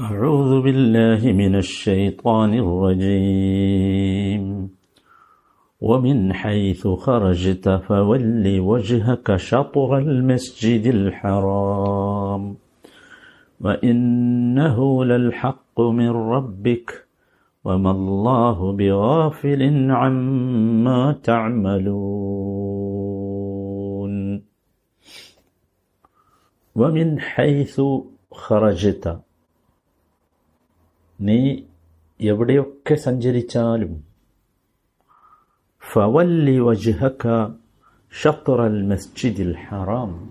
أعوذ بالله من الشيطان الرجيم. ومن حيث خرجت فول وجهك شطر المسجد الحرام. وإنه للحق من ربك. وما الله بغافل عما تعملون. ومن حيث خرجت നീ എവിടെയൊക്കെ സഞ്ചരിച്ചാലും ഫവല്ലി വജ്ഹക ഷത്രൽ മസ്ജിദിൽ ഹറാം.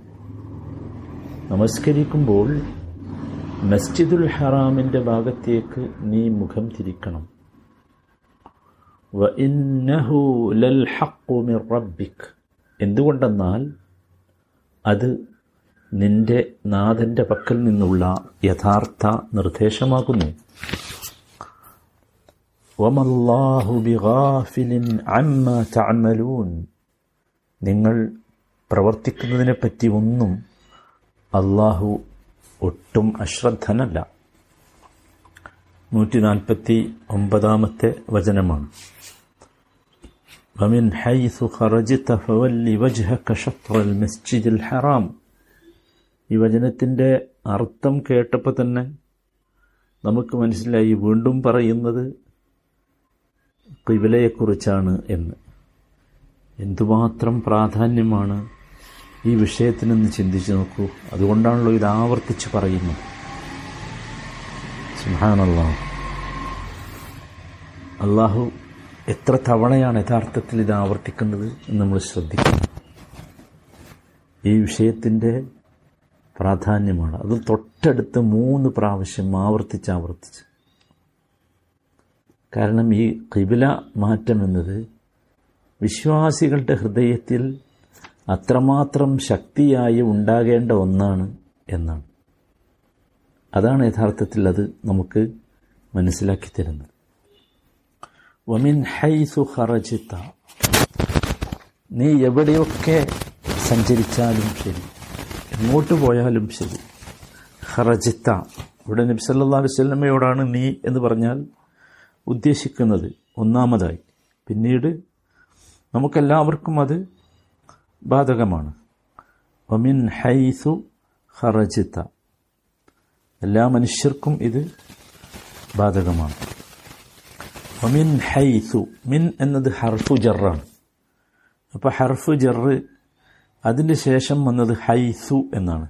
നമസ്കരിക്കുമ്പോൾ മസ്ജിദുൽ ഹറാമിന്റെ ഭാഗത്തേക്ക് നീ മുഖം തിരിക്കണം. എന്തുകൊണ്ടെന്നാൽ അത് നിന്റെ നാഥന്റെ പക്കൽ നിന്നുള്ള യഥാർത്ഥ നിർദ്ദേശമാകുന്നു വമല്ലാഹു ബിഗാഫിലിൻ അമ്മ തഅമലൂൻ നിങ്ങൾ പ്രവർത്തിക്കുന്നതിനെപ്പറ്റി ഒന്നും അള്ളാഹു ഒട്ടും അശ്രദ്ധനല്ല നൂറ്റി നാൽപ്പത്തി ഒമ്പതാമത്തെ വചനമാണ് ومن حيث خرجت فول وجهك شطر المسجد الحرام ഈ വചനത്തിന്റെ അർത്ഥം കേട്ടപ്പോൾ തന്നെ നമുക്ക് മനസ്സിലായി വീണ്ടും പറയുന്നത് കിബിലയെക്കുറിച്ചാണ് എന്ന്. എന്തുമാത്രം പ്രാധാന്യമാണ് ഈ വിഷയത്തിനെന്ന് ചിന്തിച്ച് നോക്കൂ. അതുകൊണ്ടാണല്ലോ ഇത് ആവർത്തിച്ച് പറയുന്നു. സുഹാനല്ല അള്ളാഹു എത്ര തവണയാണ് യഥാർത്ഥത്തിൽ ഇത് ആവർത്തിക്കുന്നത് എന്ന് നമ്മൾ ശ്രദ്ധിക്കണം. ഈ വിഷയത്തിന്റെ പ്രാധാന്യമാണ്. അത് തൊട്ടടുത്ത് മൂന്ന് പ്രാവശ്യം ആവർത്തിച്ച് ആവർത്തിച്ച്. കാരണം ഈ കിബില മാറ്റം എന്നത് വിശ്വാസികളുടെ ഹൃദയത്തിൽ അത്രമാത്രം ശക്തിയായി ഉണ്ടാകേണ്ട ഒന്നാണ് എന്നാണ്. അതാണ് യഥാർത്ഥത്തിൽ അത് നമുക്ക് മനസ്സിലാക്കി തരുന്നത്. വമിൻ ഹൈസു ഹറജിത്ത നീ എവിടെയൊക്കെ സഞ്ചരിച്ചാലും ശരി. എങ്ങോട്ട് പോയാലും ശരി. ഹറജിത്ത ഇവിടെ നബി സല്ലാ വസ്ലമ്മയോടാണ് നീ എന്ന് പറഞ്ഞാൽ ഉദ്ദേശിക്കുന്നത് ഒന്നാമതായി. പിന്നീട് നമുക്കെല്ലാവർക്കും അത് ബാധകമാണ്. ഒമിൻ ഹൈസു ഹറജിത്ത എല്ലാ മനുഷ്യർക്കും ഇത് ബാധകമാണ്. ഒമിൻ ഹൈസു മിൻ എന്നത് ഹർഫു ജറാണ്. അപ്പോൾ ഹർഫു ജറ് അതിന് ശേഷം വന്നത് ഹൈസു എന്നാണ്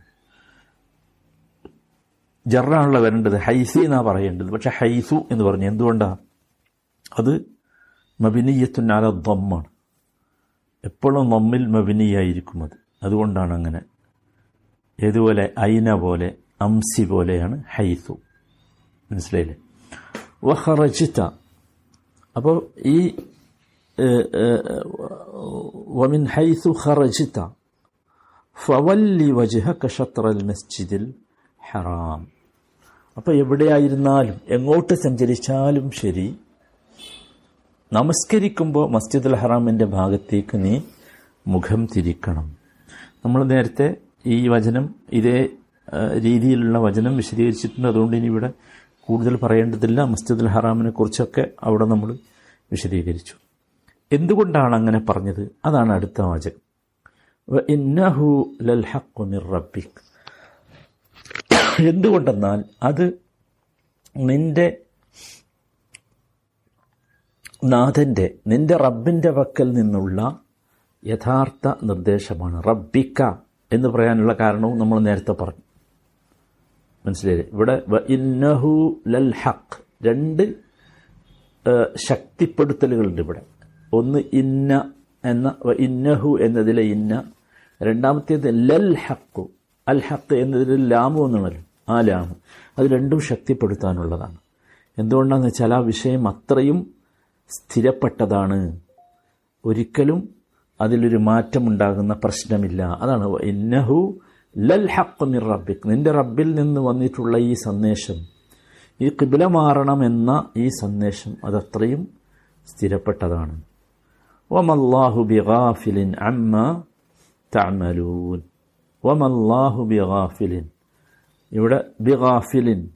ജറാണല്ലോ വരേണ്ടത് ഹൈസി എന്നാ പറയേണ്ടത് പക്ഷെ ഹൈസു എന്ന് പറഞ്ഞു എന്തുകൊണ്ടാണ് അത് മബിനിയത്തുനാല ദമ്മാണ് എപ്പോഴും നമ്മിൽ മബിനിയായിരിക്കും അത് അതുകൊണ്ടാണ് അങ്ങനെ ഏതുപോലെ ഐന പോലെ അംസി പോലെയാണ് ഹൈസു മനസ്സിലായില്ലേ വഹറജിത്ത അപ്പോൾ ഈ വമിൻ ഹൈസു ഖറജിത്ത ഫവല്ലി വജ്ഹക ഷത്രൽ മസ്ജിദിൽ ഹറാം. അപ്പോൾ എവിടെയായിരുന്നാലും എങ്ങോട്ട് സഞ്ചരിച്ചാലും ശരി നമസ്കരിക്കുമ്പോൾ മസ്ജിദുൽ ഹറാമിന്റെ ഭാഗത്തേക്ക് നീ മുഖം തിരിക്കണം. നമ്മൾ നേരത്തെ ഈ വചനം ഇതേ രീതിയിലുള്ള വചനം വിശദീകരിച്ചിട്ടുണ്ട് അതുകൊണ്ട് ഇനി ഇവിടെ കൂടുതൽ പറയേണ്ടതില്ല. മസ്ജിദുൽ ഹറാമിനെ കുറിച്ചൊക്കെ അവിടെ നമ്മൾ വിശദീകരിച്ചു. എന്തുകൊണ്ടാണ് അങ്ങനെ പറഞ്ഞത്? അതാണ് അടുത്ത വാചകം. ഇന്നഹു മിർ റബ്ബിക്. എന്തുകൊണ്ടെന്നാൽ അത് നിന്റെ നാഥന്റെ നിന്റെ റബ്ബിന്റെ പക്കൽ നിന്നുള്ള യഥാർത്ഥ നിർദ്ദേശമാണ്. റബ്ബിക്ക എന്ന് പറയാനുള്ള കാരണവും നമ്മൾ നേരത്തെ പറഞ്ഞു. മനസ്സിലായി ഇവിടെ ഇന്നഹു ലൽ ഹക്ക് രണ്ട് ശക്തിപ്പെടുത്തലുകളുണ്ട് ഇവിടെ. ഒന്ന് ഇന്ന എന്ന ഇന്നഹു എന്നതിലെ ഇന്ന രണ്ടാമത്തേത് ലൽ ഹക്കു. അൽ ഹക്ക് എന്നതിൽ ലാമു എന്നുള്ളത് ആ ലാമു. അത് രണ്ടും ശക്തിപ്പെടുത്താനുള്ളതാണ്. എന്തുകൊണ്ടാണെന്ന് വെച്ചാൽ ആ വിഷയം അത്രയും സ്ഥിരപ്പെട്ടതാണ്. ഒരിക്കലും അതിലൊരു മാറ്റമുണ്ടാകുന്ന പ്രശ്നമില്ല. അതാണ് ഇന്നഹു ലൽ ഹക്ക് മിർ റബ്ബിക്. നിന്റെ റബ്ബിൽ നിന്ന് വന്നിട്ടുള്ള ഈ സന്ദേശം ഈ കിബില മാറണമെന്ന ഈ സന്ദേശം അതത്രയും സ്ഥിരപ്പെട്ടതാണ്. വമല്ലാഹു ബിഗാഫിലിൻ അമ്മ തഅമലൂൻ. വമല്ലാഹു ബിഗാഫിലിൻ. ഇവിടെ ബിഗാഫിലിൻ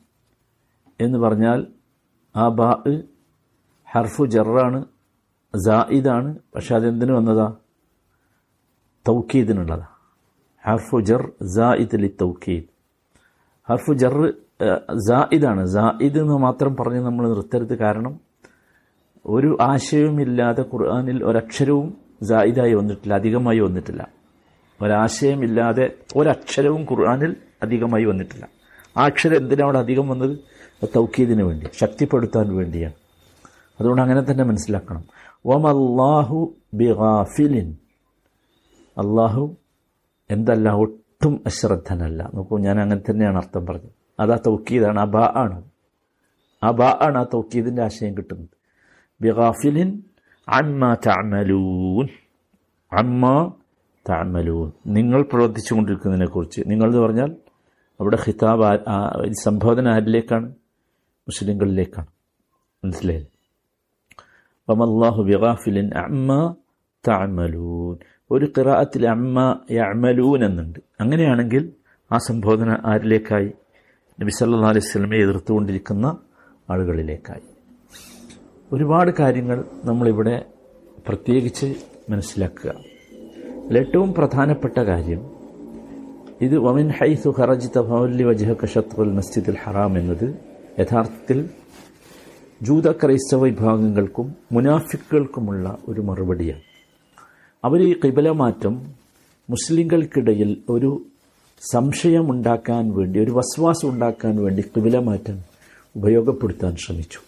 എന്ന് പറഞ്ഞാൽ ആ ബാ ഹർഫു ജറാണ് ജായിദാണ് പക്ഷെ അതെന്തിനു വന്നതാ? തൗക്കീദിനുള്ളതാ. ഹർഫു ജർ ജായിദ് ലി തൗക്കീദ്. ഹർഫു ജർ ജായിദാണ് ജായിദ് എന്ന് മാത്രം പറഞ്ഞ് നമ്മൾ നിർത്തരുത് കാരണം ഒരു ആശയവുമില്ലാതെ ഖുർആാനിൽ ഒരക്ഷരവും ജായിദായി വന്നിട്ടില്ല അധികമായി വന്നിട്ടില്ല. ഒരാശയമില്ലാതെ ഒരക്ഷരവും ഖുർആാനിൽ അധികമായി വന്നിട്ടില്ല. ആ അക്ഷരം എന്തിനാണ് അവിടെ അധികം വന്നത്? തൗക്കീദിന് വേണ്ടി ശക്തിപ്പെടുത്താൻ വേണ്ടിയാണ്. അതുകൊണ്ട് അങ്ങനെ തന്നെ മനസ്സിലാക്കണം. വമല്ലാഹു ബിഗാഫിലിൻ. അള്ളാഹു എന്തല്ല ഒട്ടും അശ്രദ്ധനല്ല. നോക്കൂ ഞാൻ അങ്ങനെ തന്നെയാണ് അർത്ഥം പറഞ്ഞത്. അത് ആ തൗക്കീദാണ് ആ ബാ ആണ്. ആ ബാ ആണ് ആ തൗക്കീദിന്റെ ആശയം കിട്ടുന്നത്. ബിഗാഫിലിൻ അമ്മ തഅമലൂൻ. അമ്മ തഅമലൂൻ നിങ്ങൾ പ്രവർത്തിച്ചു കൊണ്ടിരിക്കുന്നതിനെക്കുറിച്ച് നിങ്ങൾ എന്ന് പറഞ്ഞാൽ അവിടെ ഹിതാബ് സംബോധന ആരിലേക്കാണ്? മുസ്ലിങ്ങളിലേക്കാണ് മനസ്സിലായില്ലേ? അള്ളാഹു ബിഗാഫിലിൻ അമ്മ താമലൂൻ ഒരു കിറാത്തിൽ അമ്മ യഅമലൂൻ എന്നുണ്ട്. അങ്ങനെയാണെങ്കിൽ ആ സംബോധന ആരിലേക്കായി? നബി സല്ലാ അലൈഹി സ്വലമെ എതിർത്തുകൊണ്ടിരിക്കുന്ന ആളുകളിലേക്കായി. ഒരുപാട് കാര്യങ്ങൾ നമ്മളിവിടെ പ്രത്യേകിച്ച് മനസ്സിലാക്കുക. ഏറ്റവും പ്രധാനപ്പെട്ട കാര്യം ഇത് വമിൻ ഹൈസു ഖറജ് തഫലി വജഹ ഷത്രുൽ മസ്ജിദുൽ ഹറാം എന്നത് യഥാർത്ഥത്തിൽ ജൂത ക്രൈസ്തവ വിഭാഗങ്ങൾക്കും മുനാഫിക്കുകൾക്കുമുള്ള ഒരു മറുപടിയാണ്. അവർ ഈ കിബലമാറ്റം മുസ്ലിങ്ങൾക്കിടയിൽ ഒരു സംശയമുണ്ടാക്കാൻ വേണ്ടി ഒരു വസ്വാസം ഉണ്ടാക്കാൻ വേണ്ടി കിബിലമാറ്റം ഉപയോഗപ്പെടുത്താൻ ശ്രമിച്ചു.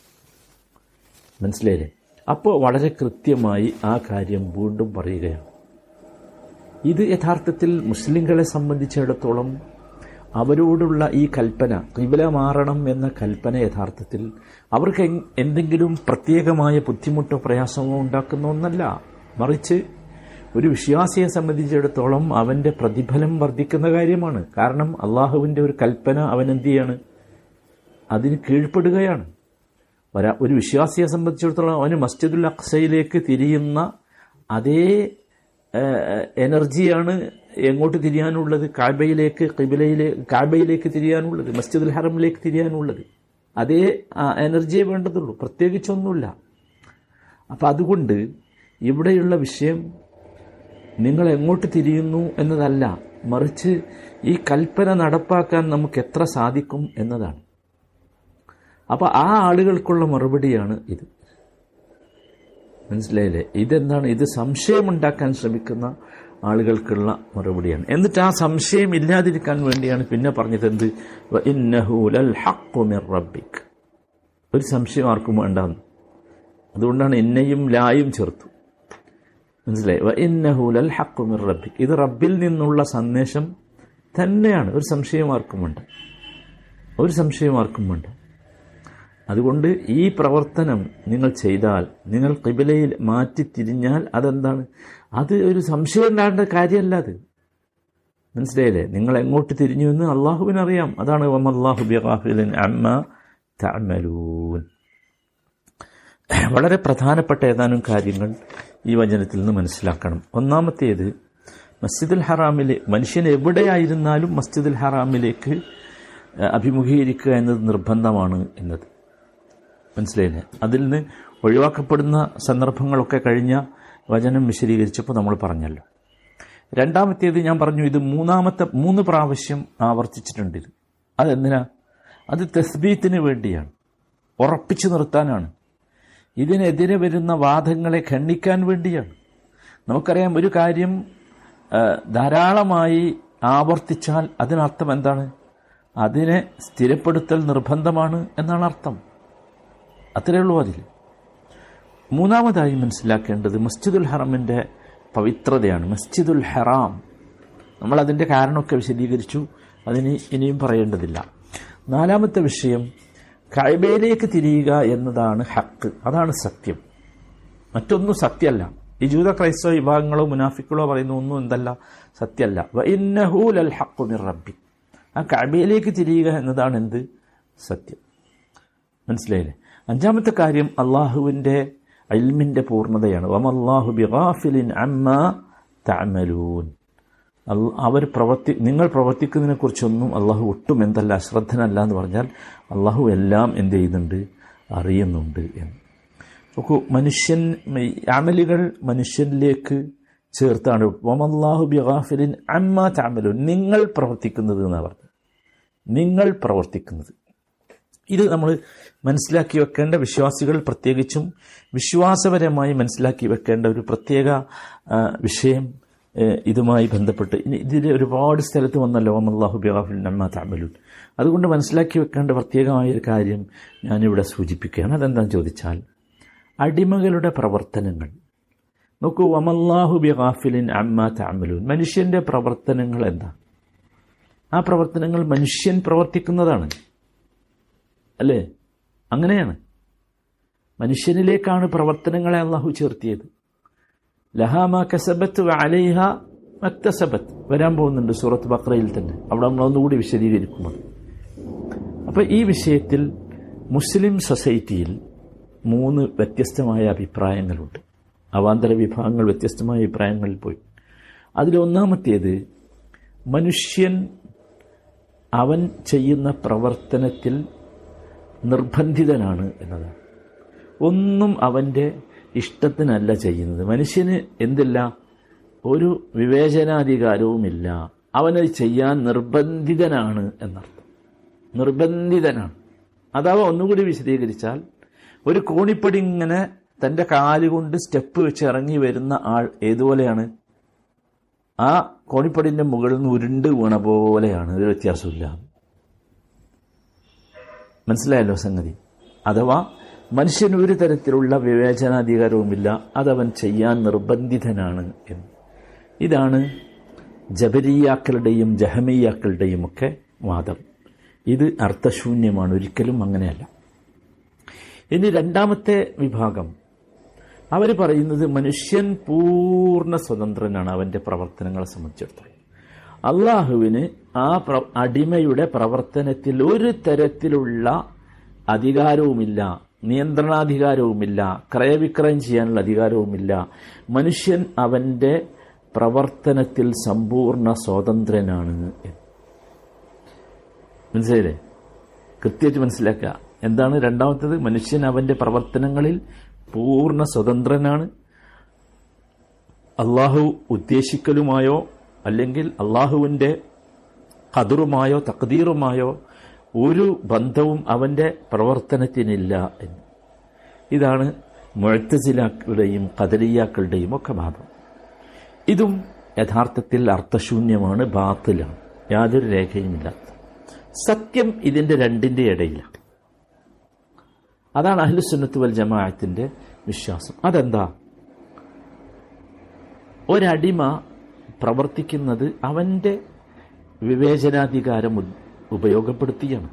മനസ്സിലായില്ലേ? അപ്പോൾ വളരെ കൃത്യമായി ആ കാര്യം വീണ്ടും പറയുകയാണ്. ഇത് യഥാർത്ഥത്തിൽ മുസ്ലിങ്ങളെ സംബന്ധിച്ചിടത്തോളം അവരോടുള്ള ഈ കൽപ്പന കിബില മാറണം എന്ന കൽപ്പന യഥാർത്ഥത്തിൽ അവർക്ക് എന്തെങ്കിലും പ്രത്യേകമായ ബുദ്ധിമുട്ടോ പ്രയാസമോ ഉണ്ടാക്കുന്ന ഒന്നല്ല മറിച്ച് ഒരു വിശ്വാസിയെ സംബന്ധിച്ചിടത്തോളം അവന്റെ പ്രതിഫലം വർദ്ധിക്കുന്ന കാര്യമാണ്. കാരണം അള്ളാഹുവിന്റെ ഒരു കൽപ്പന അവൻ എന്ത് ചെയ്യാണ് അതിന് കീഴ്പ്പെടുകയാണ്. ഒരാ വിശ്വാസിയെ സംബന്ധിച്ചിടത്തോളം അവന് മസ്ജിദുൽ അക്സയിലേക്ക് തിരിയുന്ന അതേ എനർജിയാണ് എങ്ങോട്ട് തിരിയാനുള്ളത്? കാബയിലേക്ക് കിബിലയിലെ കാബയിലേക്ക് തിരിയാനുള്ളത് മസ്ജിദുൽ ഹറമിലേക്ക് തിരിയാനുള്ളത്. അതേ എനർജിയെ വേണ്ടതുള്ളൂ. പ്രത്യേകിച്ചൊന്നുമില്ല. അപ്പം അതുകൊണ്ട് ഇവിടെയുള്ള വിഷയം നിങ്ങൾ എങ്ങോട്ട് തിരിയുന്നു എന്നതല്ല. മറിച്ച് ഈ കൽപ്പന നടപ്പാക്കാൻ നമുക്ക് എത്ര സാധിക്കും എന്നതാണ്. അപ്പോൾ ആ ആളുകൾക്കുള്ള മറുപടിയാണ് ഇത്. മനസ്സിലായില്ലേ? ഇതെന്താണ്? ഇത് സംശയമുണ്ടാക്കാൻ ശ്രമിക്കുന്ന ആളുകൾക്കുള്ള മറുപടിയാണ്. എന്നിട്ട് ആ സംശയം ഇല്ലാതിരിക്കാൻ വേണ്ടിയാണ് പിന്നെ പറഞ്ഞത് എന്ത്? റബ്ബിക്. ഒരു സംശയം ആർക്കും വേണ്ടെന്ന്. അതുകൊണ്ടാണ് ഇന്നയും ലായും ചേർത്തു. മനസ്സിലായി? റബ്ബിക്. ഇത് റബ്ബിൽ നിന്നുള്ള സന്ദേശം തന്നെയാണ്. ഒരു സംശയം ആർക്കും വേണ്ട. ഒരു സംശയം ആർക്കും വേണ്ട. അതുകൊണ്ട് ഈ പ്രവർത്തനം നിങ്ങൾ ചെയ്താൽ നിങ്ങൾ കിബിലയിൽ മാറ്റി തിരിഞ്ഞാൽ അതെന്താണ്? അത് ഒരു സംശയം ഉണ്ടാകേണ്ട കാര്യമല്ല അത്. മനസ്സിലായില്ലേ? നിങ്ങൾ എങ്ങോട്ട് തിരിഞ്ഞു എന്ന് അള്ളാഹുവിനറിയാം. അതാണ് വമല്ലാഹു വളരെ പ്രധാനപ്പെട്ട ഏതാനും കാര്യങ്ങൾ ഈ വചനത്തിൽ നിന്ന് മനസ്സിലാക്കണം. ഒന്നാമത്തേത് മസ്ജിദുൽ ഹറാമിലെ മനുഷ്യൻ എവിടെയായിരുന്നാലും മസ്ജിദുൽ ഹറാമിലേക്ക് അഭിമുഖീകരിക്കുക എന്നത് നിർബന്ധമാണ് എന്നത്. മനസ്സിലായില്ലേ? അതിൽ നിന്ന് ഒഴിവാക്കപ്പെടുന്ന സന്ദർഭങ്ങളൊക്കെ കഴിഞ്ഞ വചനം വിശദീകരിച്ചപ്പോൾ നമ്മൾ പറഞ്ഞല്ലോ. രണ്ടാമത്തേത് ഞാൻ പറഞ്ഞു ഇത് മൂന്നാമത്തെ മൂന്ന് പ്രാവശ്യം ആവർത്തിച്ചിട്ടുണ്ട് ഇത്. അതെന്തിനാ? അത് തസ്ബീത്തിന് വേണ്ടിയാണ്. ഉറപ്പിച്ചു നിർത്താനാണ്. ഇതിനെതിരെ വരുന്ന വാദങ്ങളെ ഖണ്ഡിക്കാൻ വേണ്ടിയാണ്. നമുക്കറിയാം ഒരു കാര്യം ധാരാളമായി ആവർത്തിച്ചാൽ അതിനർത്ഥം എന്താണ്? അതിനെ സ്ഥിരപ്പെടുത്തൽ നിർബന്ധമാണ് എന്നാണ് അർത്ഥം. അത്രയേ ഉള്ളൂ അതിൽ. മൂന്നാമതായി മനസ്സിലാക്കേണ്ടത് മസ്ജിദുൽ ഹറമിന്റെ പവിത്രതയാണ്. മസ്ജിദുൽ ഹറാം. നമ്മൾ അതിന്റെ കാരണമൊക്കെ വിശദീകരിച്ചു. അതിന് ഇനിയും പറയേണ്ടതില്ല. നാലാമത്തെ വിഷയം കൈബയിലേക്ക് തിരിയുക എന്നതാണ് ഹക്ക്. അതാണ് സത്യം. മറ്റൊന്നും സത്യമല്ല. ഈ ജൂത ക്രൈസ്തവ വിഭാഗങ്ങളോ മുനാഫിക്കുകളോ പറയുന്ന ഒന്നും എന്തല്ല? സത്യമല്ല. വഇന്നഹൂലൽ ഹക്കു മിർ റബ്ബി. ആ കഅബയിലേക്ക് തിരിയുക എന്നതാണ് എന്ത്? സത്യം. മനസ്സിലായില്ലേ? അഞ്ചാമത്തെ കാര്യം അള്ളാഹുവിന്റെ അൽമിന്റെ പൂർണതയാണ്. വമല്ലാഹു ബിഗാഫിലിൻ അമ്മ തഅമലൂൻ. അൽ- അവർ പ്രവർത്തി നിങ്ങൾ പ്രവർത്തിക്കുന്നതിനെ കുറിച്ചൊന്നും അള്ളാഹു ഒട്ടും എന്തല്ല അശ്രദ്ധനല്ല എന്ന് പറഞ്ഞാൽ അള്ളാഹു എല്ലാം എന്ത് ചെയ്യുന്നുണ്ട്? അറിയുന്നുണ്ട് എന്ന്. നോക്കൂ മനുഷ്യൻ അമലുകൾ മനുഷ്യനിലേക്ക് ചേർത്താണ്. വമല്ലാഹു ബിഗാഫിലിൻ അമ്മ ചാമലു നിങ്ങൾ പ്രവർത്തിക്കുന്നത് എന്നാണ് പറഞ്ഞത്. നിങ്ങൾ പ്രവർത്തിക്കുന്നത്. ഇത് നമ്മൾ മനസ്സിലാക്കി വെക്കേണ്ട വിശ്വാസികൾ പ്രത്യേകിച്ചും വിശ്വാസപരമായി മനസ്സിലാക്കി വെക്കേണ്ട ഒരു പ്രത്യേക വിഷയം ഇതുമായി ബന്ധപ്പെട്ട്. ഇതിൽ ഒരുപാട് സ്ഥലത്ത് വന്നല്ലോ അമല്ലാഹു ബിഹാഫിൽ നമ്മ താമലൂൻ അതുകൊണ്ട് മനസ്സിലാക്കി വെക്കേണ്ട പ്രത്യേകമായ ഒരു കാര്യം ഞാനിവിടെ സൂചിപ്പിക്കുകയാണ്. അതെന്താണെന്ന് ചോദിച്ചാൽ അടിമകളുടെ പ്രവർത്തനങ്ങൾ. നോക്കൂ വമല്ലാഹു ബിഹാഫിലിൻ അമ്മ താമലൂൻ മനുഷ്യന്റെ പ്രവർത്തനങ്ങൾ എന്താ? ആ പ്രവർത്തനങ്ങൾ മനുഷ്യൻ പ്രവർത്തിക്കുന്നതാണ്. അല്ലേ? അങ്ങനെയാണ്. മനുഷ്യനിലേക്കാണ് പ്രവർത്തനങ്ങളെ അള്ളാഹു ചേർത്തിയത്. ലഹാമ കസബത്ത് അലൈഹ മക്തസബത്ത്. വരാൻ പോകുന്നുണ്ട് സൂറത്ത് ബക്രയിൽ തന്നെ. അവിടെ നമ്മൾ ഒന്നുകൂടി വിശദീകരിക്കുമ്പോൾ. അപ്പൊ ഈ വിഷയത്തിൽ മുസ്ലിം സൊസൈറ്റിയിൽ മൂന്ന് വ്യത്യസ്തമായ അഭിപ്രായങ്ങളുണ്ട്. അവാന്തര വിഭാഗങ്ങൾ വ്യത്യസ്തമായ അഭിപ്രായങ്ങളിൽ പോയി. അതിലൊന്നാമത്തേത് മനുഷ്യൻ അവൻ ചെയ്യുന്ന പ്രവർത്തനത്തിൽ നിർബന്ധിതനാണ് എന്നതാണ് ഒന്നും അവന്റെ ഇഷ്ടത്തിനല്ല ചെയ്യുന്നത്. മനുഷ്യന് എന്തില്ല? ഒരു വിവേചനാധികാരവുമില്ല. അവനത് ചെയ്യാൻ നിർബന്ധിതനാണ് എന്നർത്ഥം. നിർബന്ധിതനാണ്. അഥവാ ഒന്നുകൂടി വിശദീകരിച്ചാൽ ഒരു കോണിപ്പടി ഇങ്ങനെ തന്റെ കാലുകൊണ്ട് സ്റ്റെപ്പ് വെച്ച് ഇറങ്ങി വരുന്ന ആൾ ഏതുപോലെയാണ്? ആ കോണിപ്പടിന്റെ മുകളിൽ നിന്ന് ഉരുണ്ട് വീണ പോലെയാണ് ഒരു വ്യത്യാസമില്ല മനസ്സിലായല്ലോ സംഗതി? അഥവാ മനുഷ്യന് ഒരു തരത്തിലുള്ള വിവേചനാധികാരവുമില്ല അതവൻ ചെയ്യാൻ നിർബന്ധിതനാണ് എന്ന്. ഇതാണ് ജബരിയാക്കളുടെയും ജഹമിയാക്കളുടെയും ഒക്കെ വാദം. ഇത് അർത്ഥശൂന്യമാണ് ഒരിക്കലും അങ്ങനെയല്ല. ഇനി രണ്ടാമത്തെ വിഭാഗം. അവർ പറയുന്നത് മനുഷ്യൻ പൂർണ സ്വതന്ത്രനാണ് അവന്റെ പ്രവർത്തനങ്ങളെ സംബന്ധിച്ചിടത്തോളം. അള്ളാഹുവിന് ആ അടിമയുടെ പ്രവർത്തനത്തിൽ ഒരു തരത്തിലുള്ള അധികാരവുമില്ല നിയന്ത്രണാധികാരവുമില്ല ക്രയവിക്രയം ചെയ്യാനുള്ള അധികാരവുമില്ല. മനുഷ്യൻ അവന്റെ പ്രവർത്തനത്തിൽ സമ്പൂർണ സ്വതന്ത്രനാണ് എന്ന് മനസ്സിലായില്ലേ? കൃത്യമായിട്ട് മനസ്സിലാക്കുക. എന്താണ് രണ്ടാമത്തത്? മനുഷ്യൻ അവന്റെ പ്രവർത്തനങ്ങളിൽ പൂർണ സ്വതന്ത്രനാണ്. അള്ളാഹു ഉദ്ദേശിക്കലുമായോ അല്ലെങ്കിൽ അള്ളാഹുവിന്റെ കതിറുമായോ തക്തീറുമായോ ഒരു ബന്ധവും അവന്റെ പ്രവർത്തനത്തിനില്ല എന്ന്. ഇതാണ് മുഴത്തസിലാക്കളുടെയും കദരിയാക്കളുടെയും ഒക്കെ ഭാഗം ഇതും യഥാർത്ഥത്തിൽ അർത്ഥശൂന്യമാണ് ബാത്തിലാണ്. യാതൊരു രേഖയുമില്ലാത്ത സത്യം ഇതിന്റെ രണ്ടിന്റെ ഇടയിലാണ്. അതാണ് അഹ്ലുസുന്നത്ത് വൽ ജമാഅത്തിന്റെ വിശ്വാസം. അതെന്താ? ഒരടിമ പ്രവർത്തിക്കുന്നത് അവന്റെ വിവേചനാധികാരം ഉപയോഗപ്പെടുത്തിയാണ്.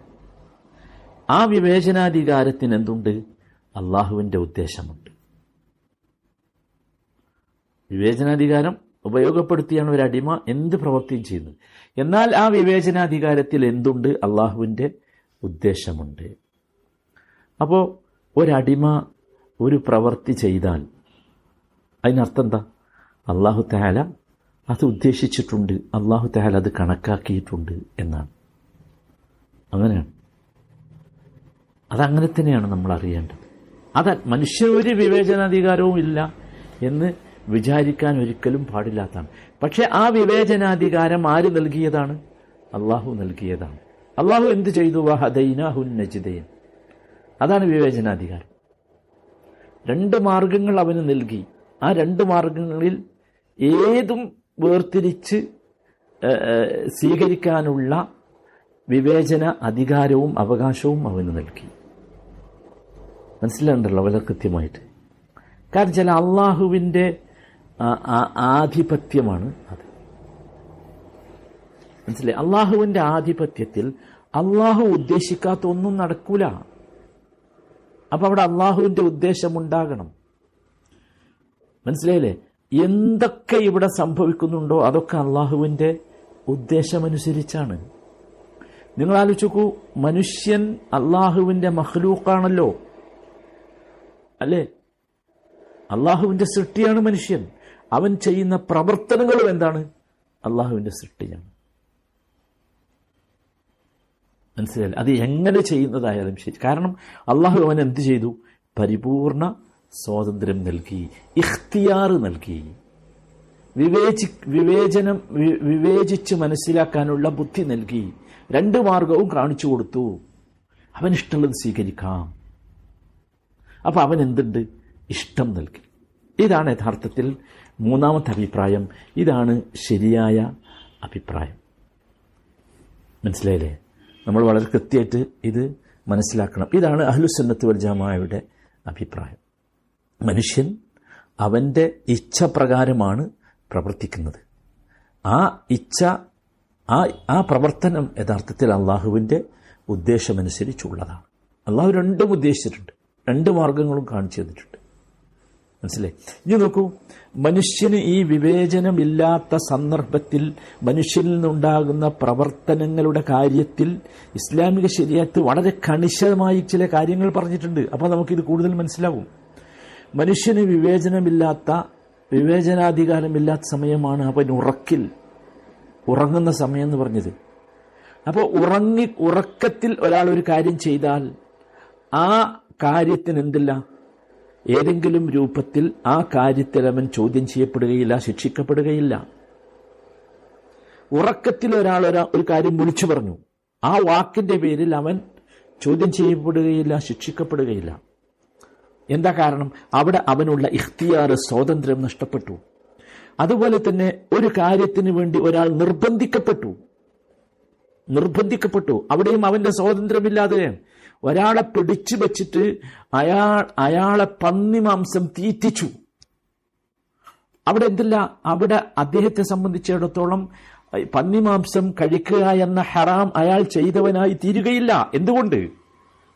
ആ വിവേചനാധികാരത്തിന് എന്തുണ്ട് അള്ളാഹുവിന്റെ ഉദ്ദേശമുണ്ട്. വിവേചനാധികാരം ഉപയോഗപ്പെടുത്തിയാണ് ഒരു അടിമ എന്ത് പ്രവൃത്തിയും ചെയ്യുന്നത്. എന്നാൽ ആ വിവേചനാധികാരത്തിൽ എന്തുണ്ട്? അള്ളാഹുവിന്റെ ഉദ്ദേശമുണ്ട്. അപ്പോൾ ഒരടിമ ഒരു പ്രവൃത്തി ചെയ്താൽ അതിനർത്ഥം എന്താ? അള്ളാഹു താല അത് ഉദ്ദേശിച്ചിട്ടുണ്ട്. അള്ളാഹു തഹാൽ അത് കണക്കാക്കിയിട്ടുണ്ട് എന്നാണ്. അങ്ങനെയാണ്. അതങ്ങനെ തന്നെയാണ് നമ്മൾ അറിയേണ്ടത്. അത് മനുഷ്യ ഒരു വിവേചനാധികാരവും ഇല്ല എന്ന് വിചാരിക്കാൻ ഒരിക്കലും പാടില്ലാത്താണ് പക്ഷെ ആ വിവേചനാധികാരം ആര് നൽകിയതാണ്? അള്ളാഹു നൽകിയതാണ്. അള്ളാഹു എന്ത് ചെയ്തു? വഹദൈനാഹുൻ നജിദൈൻ. അതാണ് വിവേചനാധികാരം. രണ്ട് മാർഗങ്ങൾ അവന് നൽകി. ആ രണ്ട് മാർഗങ്ങളിൽ ഏതും വേർതിരിച്ച് സ്വീകരിക്കാനുള്ള വിവേചന അധികാരവും അവകാശവും അവന് നൽകി. മനസ്സിലാണ്ടല്ലോ വളരെ കൃത്യമായിട്ട്. കാരണം ചില അള്ളാഹുവിന്റെ ആധിപത്യമാണ് അത്. മനസ്സിലായി? അള്ളാഹുവിന്റെ ആധിപത്യത്തിൽ അള്ളാഹു ഉദ്ദേശിക്കാത്ത ഒന്നും നടക്കൂല. അപ്പം അവിടെ അള്ളാഹുവിന്റെ ഉദ്ദേശം ഉണ്ടാകണം. മനസ്സിലായില്ലേ? എന്തൊക്കെ ഇവിടെ സംഭവിക്കുന്നുണ്ടോ അതൊക്കെ അള്ളാഹുവിന്റെ ഉദ്ദേശമനുസരിച്ചാണ്. നിങ്ങൾ ആലോചിക്കൂ മനുഷ്യൻ അള്ളാഹുവിന്റെ മഹ്ലൂക്കാണല്ലോ അല്ലേ? അള്ളാഹുവിന്റെ സൃഷ്ടിയാണ് മനുഷ്യൻ. അവൻ ചെയ്യുന്ന പ്രവർത്തനങ്ങളും എന്താണ്? അള്ളാഹുവിന്റെ സൃഷ്ടിയാണ്. മനസ്സിലായില്ല? അത് എങ്ങനെ ചെയ്യുന്നതായാലും ശരി. കാരണം അള്ളാഹു അവൻ എന്ത് ചെയ്തു? പരിപൂർണ സ്വാതന്ത്ര്യം നൽകി ഇഖ്തിയാർ നൽകി. വിവേചി വിവേചനം വിവേചിച്ച് മനസ്സിലാക്കാനുള്ള ബുദ്ധി നൽകി. രണ്ട് മാർഗവും കാണിച്ചു കൊടുത്തു. അവൻ ഇഷ്ടമുള്ളത് സ്വീകരിക്കാം. അപ്പൊ അവൻ എന്തുണ്ട്? ഇഷ്ടം നൽകി. ഇതാണ് യഥാർത്ഥത്തിൽ മൂന്നാമത്തെ അഭിപ്രായം. ഇതാണ് ശരിയായ അഭിപ്രായം. മനസ്സിലായില്ലേ? നമ്മൾ വളരെ കൃത്യമായിട്ട് ഇത് മനസ്സിലാക്കണം. ഇതാണ് അഹ്ലുസന്നത്ത് വൽ അഭിപ്രായം. മനുഷ്യൻ അവന്റെ ഇച്ഛ പ്രകാരമാണ് പ്രവർത്തിക്കുന്നത്. ആ ഇച്ഛ ആ ആ പ്രവർത്തനം യഥാർത്ഥത്തിൽ അള്ളാഹുവിന്റെ ഉദ്ദേശമനുസരിച്ചുള്ളതാണ്. അള്ളാഹു രണ്ടും ഉദ്ദേശിച്ചിട്ടുണ്ട്. രണ്ട് മാർഗങ്ങളും കാണിച്ചു തന്നിട്ടുണ്ട്. മനസ്സിലായി? ഇനി നോക്കൂ. മനുഷ്യന് ഈ വിവേചനമില്ലാത്ത സന്ദർഭത്തിൽ മനുഷ്യനിൽ നിന്നുണ്ടാകുന്ന പ്രവർത്തനങ്ങളുടെ കാര്യത്തിൽ ഇസ്ലാമിക ശരിയത്ത് വളരെ കണിശമായി ചില കാര്യങ്ങൾ പറഞ്ഞിട്ടുണ്ട്. അപ്പോൾ നമുക്കിത് കൂടുതൽ മനസ്സിലാവും. മനുഷ്യന് വിവേചനമില്ലാത്ത വിവേചനാധികാരമില്ലാത്ത സമയമാണ് അവൻ ഉറക്കിൽ ഉറങ്ങുന്ന സമയം എന്ന് പറഞ്ഞത്. അപ്പോൾ ഉറങ്ങി ഉറക്കത്തിൽ ഒരാൾ ഒരു കാര്യം ചെയ്താൽ ആ കാര്യത്തിന് എന്തില്ല? ഏതെങ്കിലും രൂപത്തിൽ ആ കാര്യത്തിൽ അവൻ ചോദ്യം ചെയ്യപ്പെടുകയില്ല ശിക്ഷിക്കപ്പെടുകയില്ല. ഉറക്കത്തിൽ ഒരാൾ ഒരാ കാര്യം വിളിച്ചു പറഞ്ഞു. ആ വാക്കിന്റെ പേരിൽ അവൻ ചോദ്യം ചെയ്യപ്പെടുകയില്ല ശിക്ഷിക്കപ്പെടുകയില്ല. എന്താ കാരണം? അവിടെ അവനുള്ള ഇഖ്തിയാർ സ്വാതന്ത്ര്യം നഷ്ടപ്പെട്ടു. അതുപോലെ തന്നെ ഒരു കാര്യത്തിന് വേണ്ടി ഒരാൾ നിർബന്ധിക്കപ്പെട്ടു. നിർബന്ധിക്കപ്പെട്ടു. അവിടെയും അവന്റെ സ്വാതന്ത്ര്യമില്ലാതെ ഒരാളെ പിടിച്ചു വെച്ചിട്ട് അയാൾ അയാളെ പന്നി മാംസം തീറ്റിച്ചു. അവിടെ എന്തല്ല? അവിടെ അദ്ദേഹത്തെ സംബന്ധിച്ചിടത്തോളം പന്നി മാംസം കഴിക്കുക എന്ന ഹറാം അയാൾ ചെയ്തവനായി തീരുകയില്ല. എന്തുകൊണ്ട്?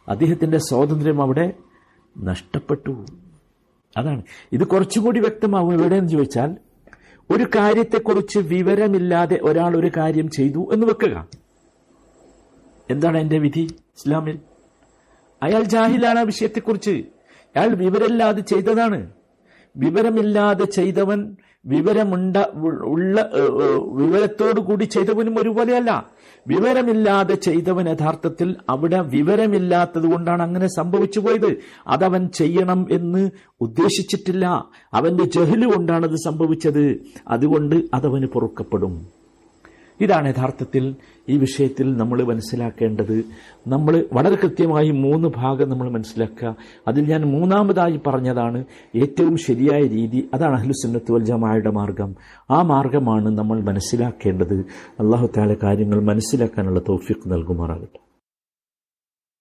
അദ്ദേഹത്തിന്റെ സ്വാതന്ത്ര്യം അവിടെ നഷ്ടപ്പെട്ടു. അതാണ്. ഇത് കുറച്ചുകൂടി വ്യക്തമാവും എവിടെയെന്ന് ചോദിച്ചാൽ ഒരു കാര്യത്തെക്കുറിച്ച് വിവരമില്ലാതെ ഒരാൾ ഒരു കാര്യം ചെയ്തു എന്ന് വെക്കുക. എന്താണ് എന്റെ വിധി ഇസ്ലാമിൽ? അയാൾ ജാഹിലാണ് ആ വിഷയത്തെക്കുറിച്ച്. അയാൾ വിവരമില്ലാതെ ചെയ്തതാണ്. വിവരമില്ലാതെ ചെയ്തവൻ വിവരമുണ്ട ഉള്ള വിവരത്തോടു കൂടി ചെയ്തവനും ഒരുപോലെയല്ല. വിവരമില്ലാതെ ചെയ്തവൻ യഥാർത്ഥത്തിൽ അവിടെ വിവരമില്ലാത്തത് കൊണ്ടാണ് അങ്ങനെ സംഭവിച്ചു പോയത്. അതവൻ ചെയ്യണം എന്ന് ഉദ്ദേശിച്ചിട്ടില്ല. അവന്റെ ജഹൽ കൊണ്ടാണ് അത് സംഭവിച്ചത്. അതുകൊണ്ട് അതവന് പൊറുക്കപ്പെടും. ഇതാണ് യഥാർത്ഥത്തിൽ ഈ വിഷയത്തിൽ നമ്മൾ മനസ്സിലാക്കേണ്ടത്. നമ്മൾ വളരെ കൃത്യമായി മൂന്ന് ഭാഗം നമ്മൾ മനസ്സിലാക്കുക. അതിൽ ഞാൻ മൂന്നാമതായി പറഞ്ഞതാണ് ഏറ്റവും ശരിയായ രീതി. അതാണ് അഹ്ലുസുന്നത്ത് വൽ ജമാഅയുടെ മാർഗം. ആ മാർഗമാണ് നമ്മൾ മനസ്സിലാക്കേണ്ടത്. അള്ളാഹു താല കാര്യങ്ങൾ മനസ്സിലാക്കാനുള്ള തോഫിക്ക് നൽകുമാറാകട്ടെ.